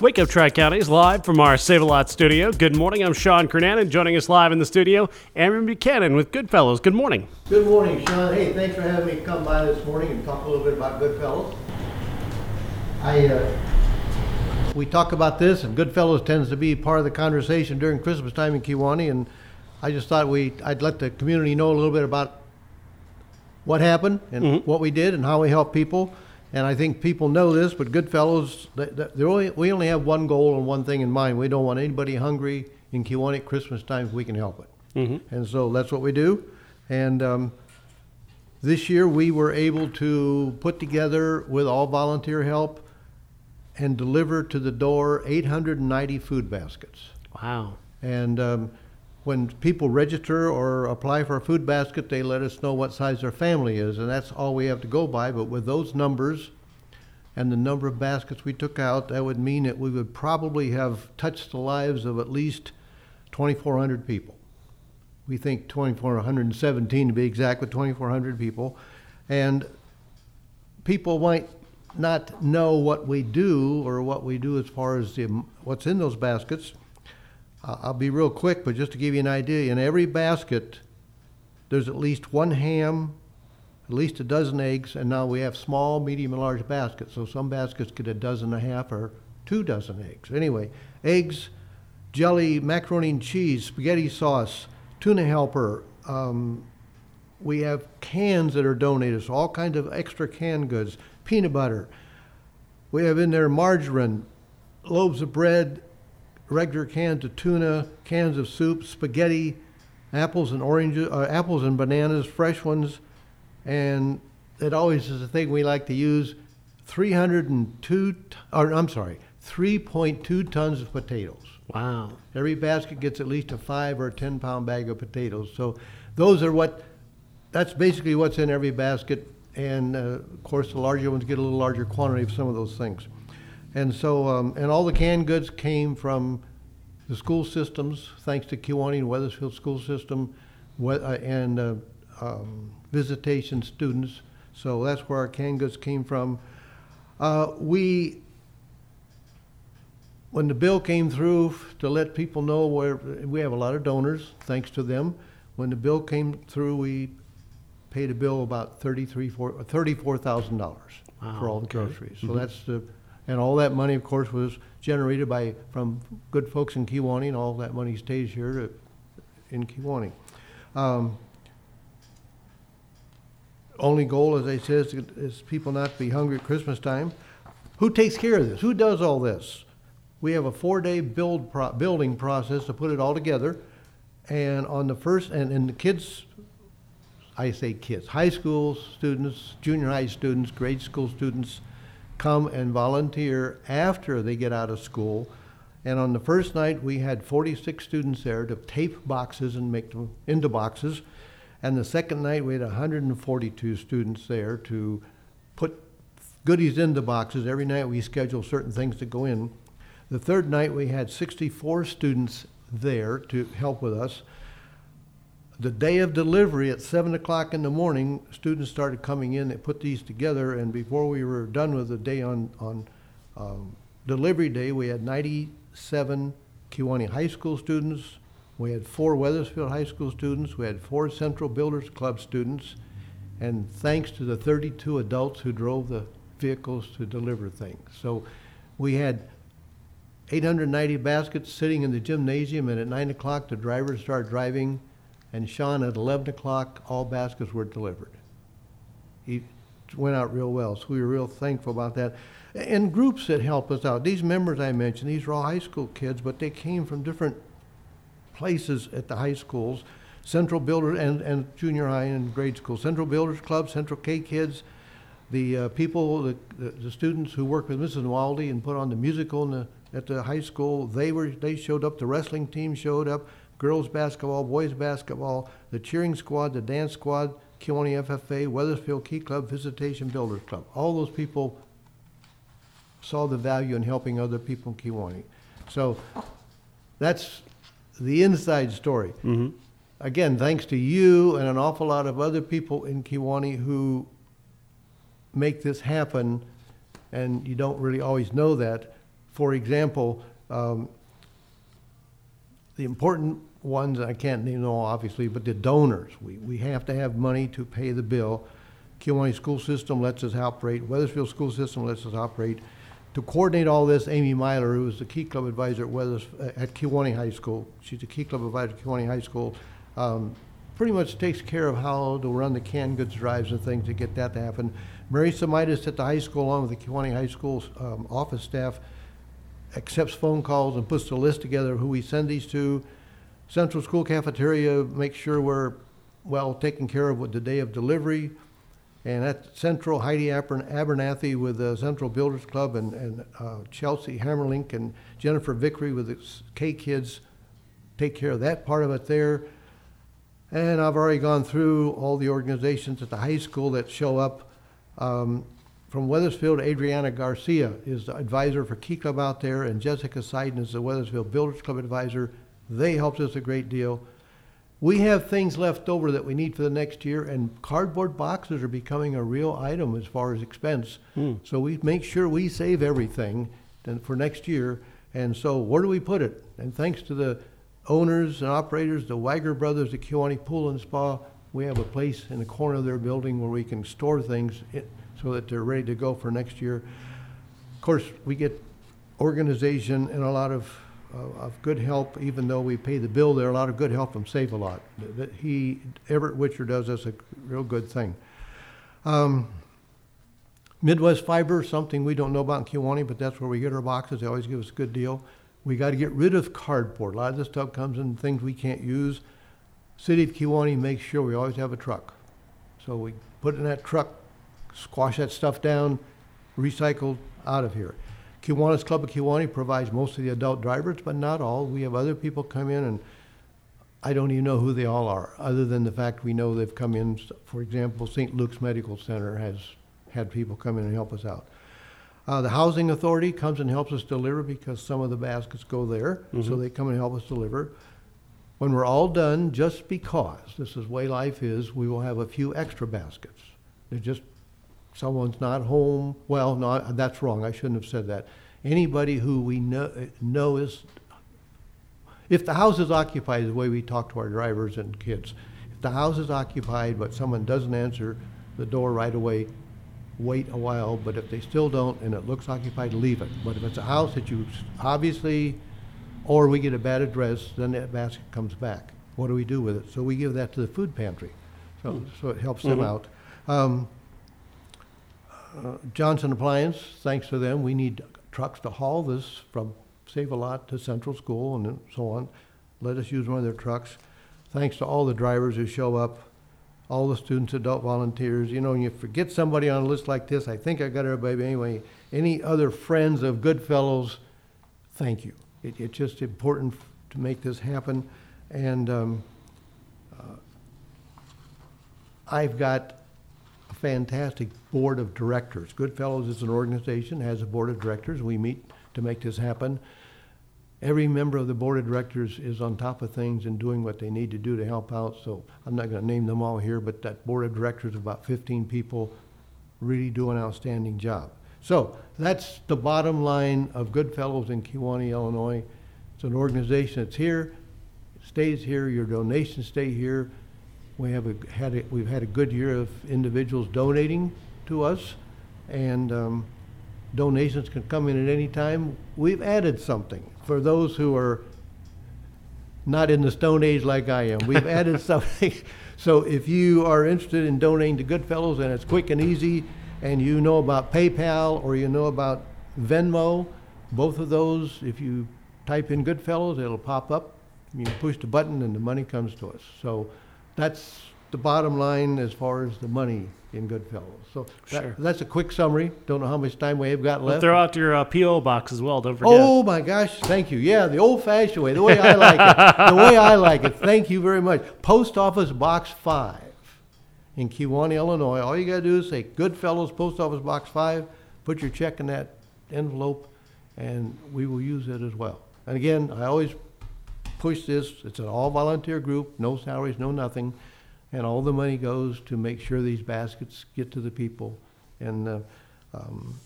Wake Up Tri Counties live from our Save a Lot studio. Good morning. I'm Sean Kernan, and joining us live in the studio, Amron Buchanan with Goodfellows. Good morning. Good morning, Sean. Hey, thanks for having me come by this morning and talk a little bit about Goodfellows. I, uh, we talk about this, and Goodfellows tends to be part of the conversation during Christmas time in Kewanee, and I just thought we, I'd let the community know a little bit about what happened and what we did and how we help people. And I think people know this, but Goodfellows, th- th- they're only, we only have one goal and one thing in mind. We don't want anybody hungry in Kewanee at Christmas time if we can help it. And so that's what we do. And um, this year we were able to put together, with all volunteer help, and deliver to the door 890 food baskets. Wow. And um, when people register or apply for a food basket, they let us know what size their family is, and that's all we have to go by. But with those numbers and the number of baskets we took out, that would mean that we would probably have touched the lives of at least 2,400 people. We think 2,417 to be exact, with 2,400 people. And people might not know what we do or what we do as far as the, what's in those baskets. I'll be real quick, but just to give you an idea, in every basket, there's at least one ham, at least a dozen eggs, and now we have small, medium, and large baskets. So some baskets get a dozen and a half or two dozen eggs. Anyway, eggs, jelly, macaroni and cheese, spaghetti sauce, tuna helper. Um, we have cans that are donated, so all kinds of extra canned goods, peanut butter. We have in there margarine, loaves of bread, regular cans of tuna, cans of soup, spaghetti, apples and oranges, uh, apples and bananas, fresh ones, and it always is a thing we like to use. 302, t- or I'm sorry, 3.2 tons of potatoes. Wow. Every basket gets at least a five or a 10 pound bag of potatoes. So those are what, that's basically what's in every basket. And uh, of course, the larger ones get a little larger quantity of some of those things. And so, um, and all the canned goods came from the school systems, thanks to Kewanee and Wethersfield School System we- uh, and uh, um, visitation students. So that's where our canned goods came from. Uh, we when the bill came through to let people know where we have a lot of donors, thanks to them. When the bill came through, we paid a bill about thirty-three, four, thirty-four thousand dollars Wow, for all the groceries. So that's the, and all that money, of course, was generated by from good folks in Kewanee, and all that money stays here to, in Kewanee. Um, only goal, as I said, is, is people not to be hungry at Christmas time. Who takes care of this? Who does all this? We have a four-day build pro- building process to put it all together, and on the first, and, and the kids, I say kids, high school students, junior high students, grade school students, come and volunteer after they get out of school. And on the first night, we had 46 students there to tape boxes and make them into boxes. And the second night, we had 142 students there to put goodies into boxes. Every night, we schedule certain things to go in. The third night, we had 64 students there to help with us. The day of delivery at 7 o'clock in the morning, students started coming in. They put these together, and before we were done with the day on, on um, delivery day, we had 97 Kewanee High School students. We had four Wethersfield High School students. We had four Central Builders Club students. And thanks to the 32 adults who drove the vehicles to deliver things. So we had 890 baskets sitting in the gymnasium, and at 9 o'clock, the drivers started driving. And Sean, at 11 o'clock, all baskets were delivered. He went out real well, so we were real thankful about that. And groups that help us out. These members I mentioned, these are all high school kids, but they came from different places at the high schools. Central Builders and, and junior high and grade school. Central Builders Club, Central K Kids, the uh, people, the, the, the students who worked with Mrs. Waldy and put on the musical the, at the high school, they were they showed up. The wrestling team showed up. Girls basketball, boys basketball, the cheering squad, the dance squad, Kewanee FFA, Wethersfield Key Club, Visitation Builders Club. All those people saw the value in helping other people in Kewanee. So that's the inside story. Again, thanks to you and an awful lot of other people in Kewanee who make this happen, and you don't really always know that. for example, um, the important ones, I can't name all obviously, but the donors. We, we have to have money to pay the bill. Kewanee School System lets us operate, Wethersfield School System lets us operate. To coordinate all this, Amy Myler, who is the Key Club advisor at Weathers, at Kewanee High School, she's the Key Club advisor at Kewanee High School, um, pretty much takes care of how to run the canned goods drives and things to get that to happen. Mary Samitis at the high school, along with the Kewanee High School um, office staff, accepts phone calls and puts the list together of who we send these to. Central School Cafeteria makes sure we're well taken care of with the day of delivery. And at Central, Heidi Aber- Abernathy with the Central Builders Club and, and uh, Chelsea Hammerlink and Jennifer Vickery with the K Kids take care of that part of it there. And I've already gone through all the organizations at the high school that show up. Um, from Wethersfield, Adriana Garcia is the advisor for Key Club out there, and Jessica Seiden is the Wethersfield Builders Club advisor. They helped us a great deal. We have things left over that we need for the next year, and cardboard boxes are becoming a real item as far as expense. Hmm. So we make sure we save everything for next year. And so where do we put it? And thanks to the owners and operators, the Wagner brothers at Kewanee Pool and Spa, we have a place in the corner of their building where we can store things i- so that they're ready to go for next year. Of course, we get organization and a lot of, uh, of good help, even though we pay the bill there, a lot of good help from Save a Lot. That He, Everett Witcher does us a real good thing. Um, Midwest Fiber, something we don't know about in Kewanee, but that's where we get our boxes. They always give us a good deal. We got to get rid of cardboard. A lot of this stuff comes in things we can't use. City of Kewanee makes sure we always have a truck. So we put in that truck, squash that stuff down, recycled, out of here. Kiwanis Club of Kewanee provides most of the adult drivers, but not all. We have other people come in and I don't even know who they all are, other than the fact we know they've come in. For example, St. Luke's Medical Center has had people come in and help us out. Uh, the Housing Authority comes and helps us deliver because some of the baskets go there, so they come and help us deliver. When we're all done, just because this is the way life is, we will have a few extra baskets. They're just someone's not home. Well, no, that's wrong. I shouldn't have said that. Anybody who we know, know is if the house is occupied, the way we talk to our drivers and kids, if the house is occupied but someone doesn't answer the door right away, wait a while, but if they still don't and it looks occupied, leave it. But if it's a house that you obviously, or we get a bad address, then that basket comes back. What do we do with it? So we give that to the food pantry. So, so it helps them out. Um, uh, Johnson Appliance, thanks to them, we need trucks to haul this from Save a Lot to Central School and so on. Let us use one of their trucks. Thanks to all the drivers who show up, all the students, adult volunteers. You know, when you forget somebody on a list like this, I think I got everybody, but anyway, any other friends of Goodfellows, thank you. It, it's just important to make this happen. And um, uh, I've got fantastic board of directors. Goodfellows is an organization, has a board of directors. We meet to make this happen. Every member of the board of directors is on top of things and doing what they need to do to help out. So I'm not going to name them all here, but that board of directors, of about 15 people, really do an outstanding job. So that's the bottom line of Goodfellows in Kewanee, Illinois. It's an organization that's here, stays here, your donations stay here. We have a, had a, we've had a good year of individuals donating to us, and um, donations can come in at any time. We've added something for those who are not in the Stone Age like I am. We've added something. So if you are interested in donating to Goodfellows and it's quick and easy, and you know about PayPal or you know about Venmo, both of those, if you type in Goodfellows, it'll pop up. You push the button and the money comes to us. So that's the bottom line as far as the money in Goodfellows. So that- Sure. that's a quick summary. Don't know how much time we have got But left. throw out your uh, PO box as well. Don't forget. Oh my gosh, thank you. Yeah, the old fashioned way, the way I like it. The way I like it. Thank you very much. Post Office Box 5 in Kewanee, Illinois. All you got to do is say Goodfellows Post Office Box 5, put your check in that envelope, and we will use it as well. And again, I always push this. It's an all volunteer group, no salaries, no nothing. And all the money goes to make sure these baskets get to the people. And uh, um,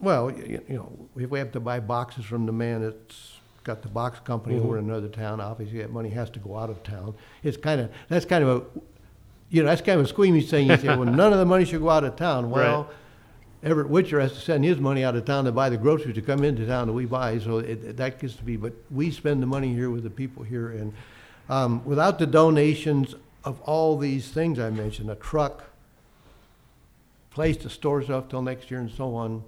Well, you, you know, if we have to buy boxes from the man that's got the box company over in another town, obviously that money has to go out of town. It's kind of, that's kind of a, you know, that's kind of a squeamish thing. You say, well, none of the money should go out of town. Well, Everett Witcher has to send his money out of town to buy the groceries to come into town that we buy, so it, that gets to be, but we spend the money here with the people here, and, um, without the donations of all these things I mentioned, a truck, place to store stuff till next year and so on,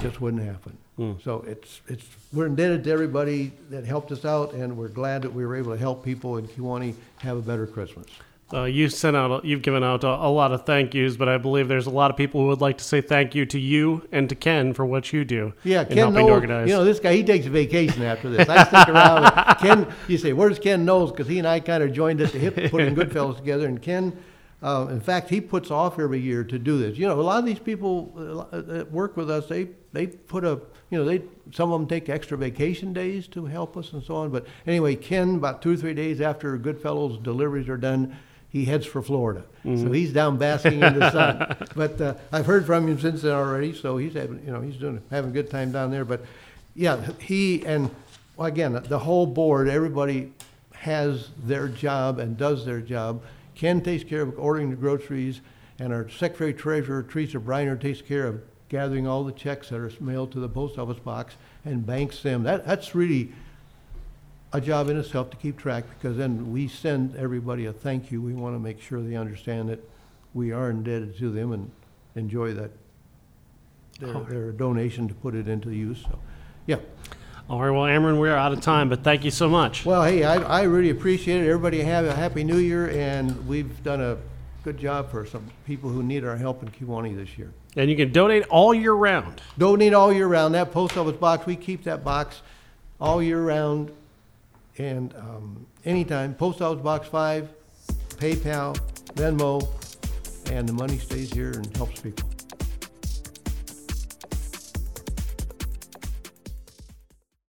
just wouldn't happen. Hmm. So it's, it's, we're indebted to everybody that helped us out, and we're glad that we were able to help people in Kewanee have a better Christmas. Uh, you sent out, you've given out a, a lot of thank yous, but I believe there's a lot of people who would like to say thank you to you and to Ken for what you do. Yeah, Ken helping to organize. You know, this guy he takes a vacation after this. I stick around. Ken, you say, "Where's Ken Knowles? Because he and I kind of joined at the hip, putting Goodfellows together. And Ken, uh, in fact, he puts off every year to do this. You know, a lot of these people uh, that work with us, they they put a, you know, they some of them take extra vacation days to help us and so on. But anyway, Ken, about two or three days after Goodfellows deliveries are done. He heads for Florida, so he's down basking in the sun. But uh, I've heard from him since then already, so he's having, you know, he's doing having a good time down there. But yeah, he and well, again, the whole board, everybody has their job and does their job. Ken takes care of ordering the groceries, and our secretary treasurer Teresa Briner takes care of gathering all the checks that are mailed to the post office box and banks them. That that's really a job in itself to keep track because then we send everybody a thank you. We want to make sure they understand that we are indebted to them and enjoy that their, their donation to put it into use. So, yeah. All right, well, Amron, we're out of time, but thank you so much. Well, hey, I, I really appreciate it. Everybody have a happy new year, and we've done a good job for some people who need our help in Kewanee this year. And you can donate all year round. Donate all year round. That post office box, we keep that box all year round and um, anytime. Post office box five, PayPal, Venmo, and the money stays here and helps people.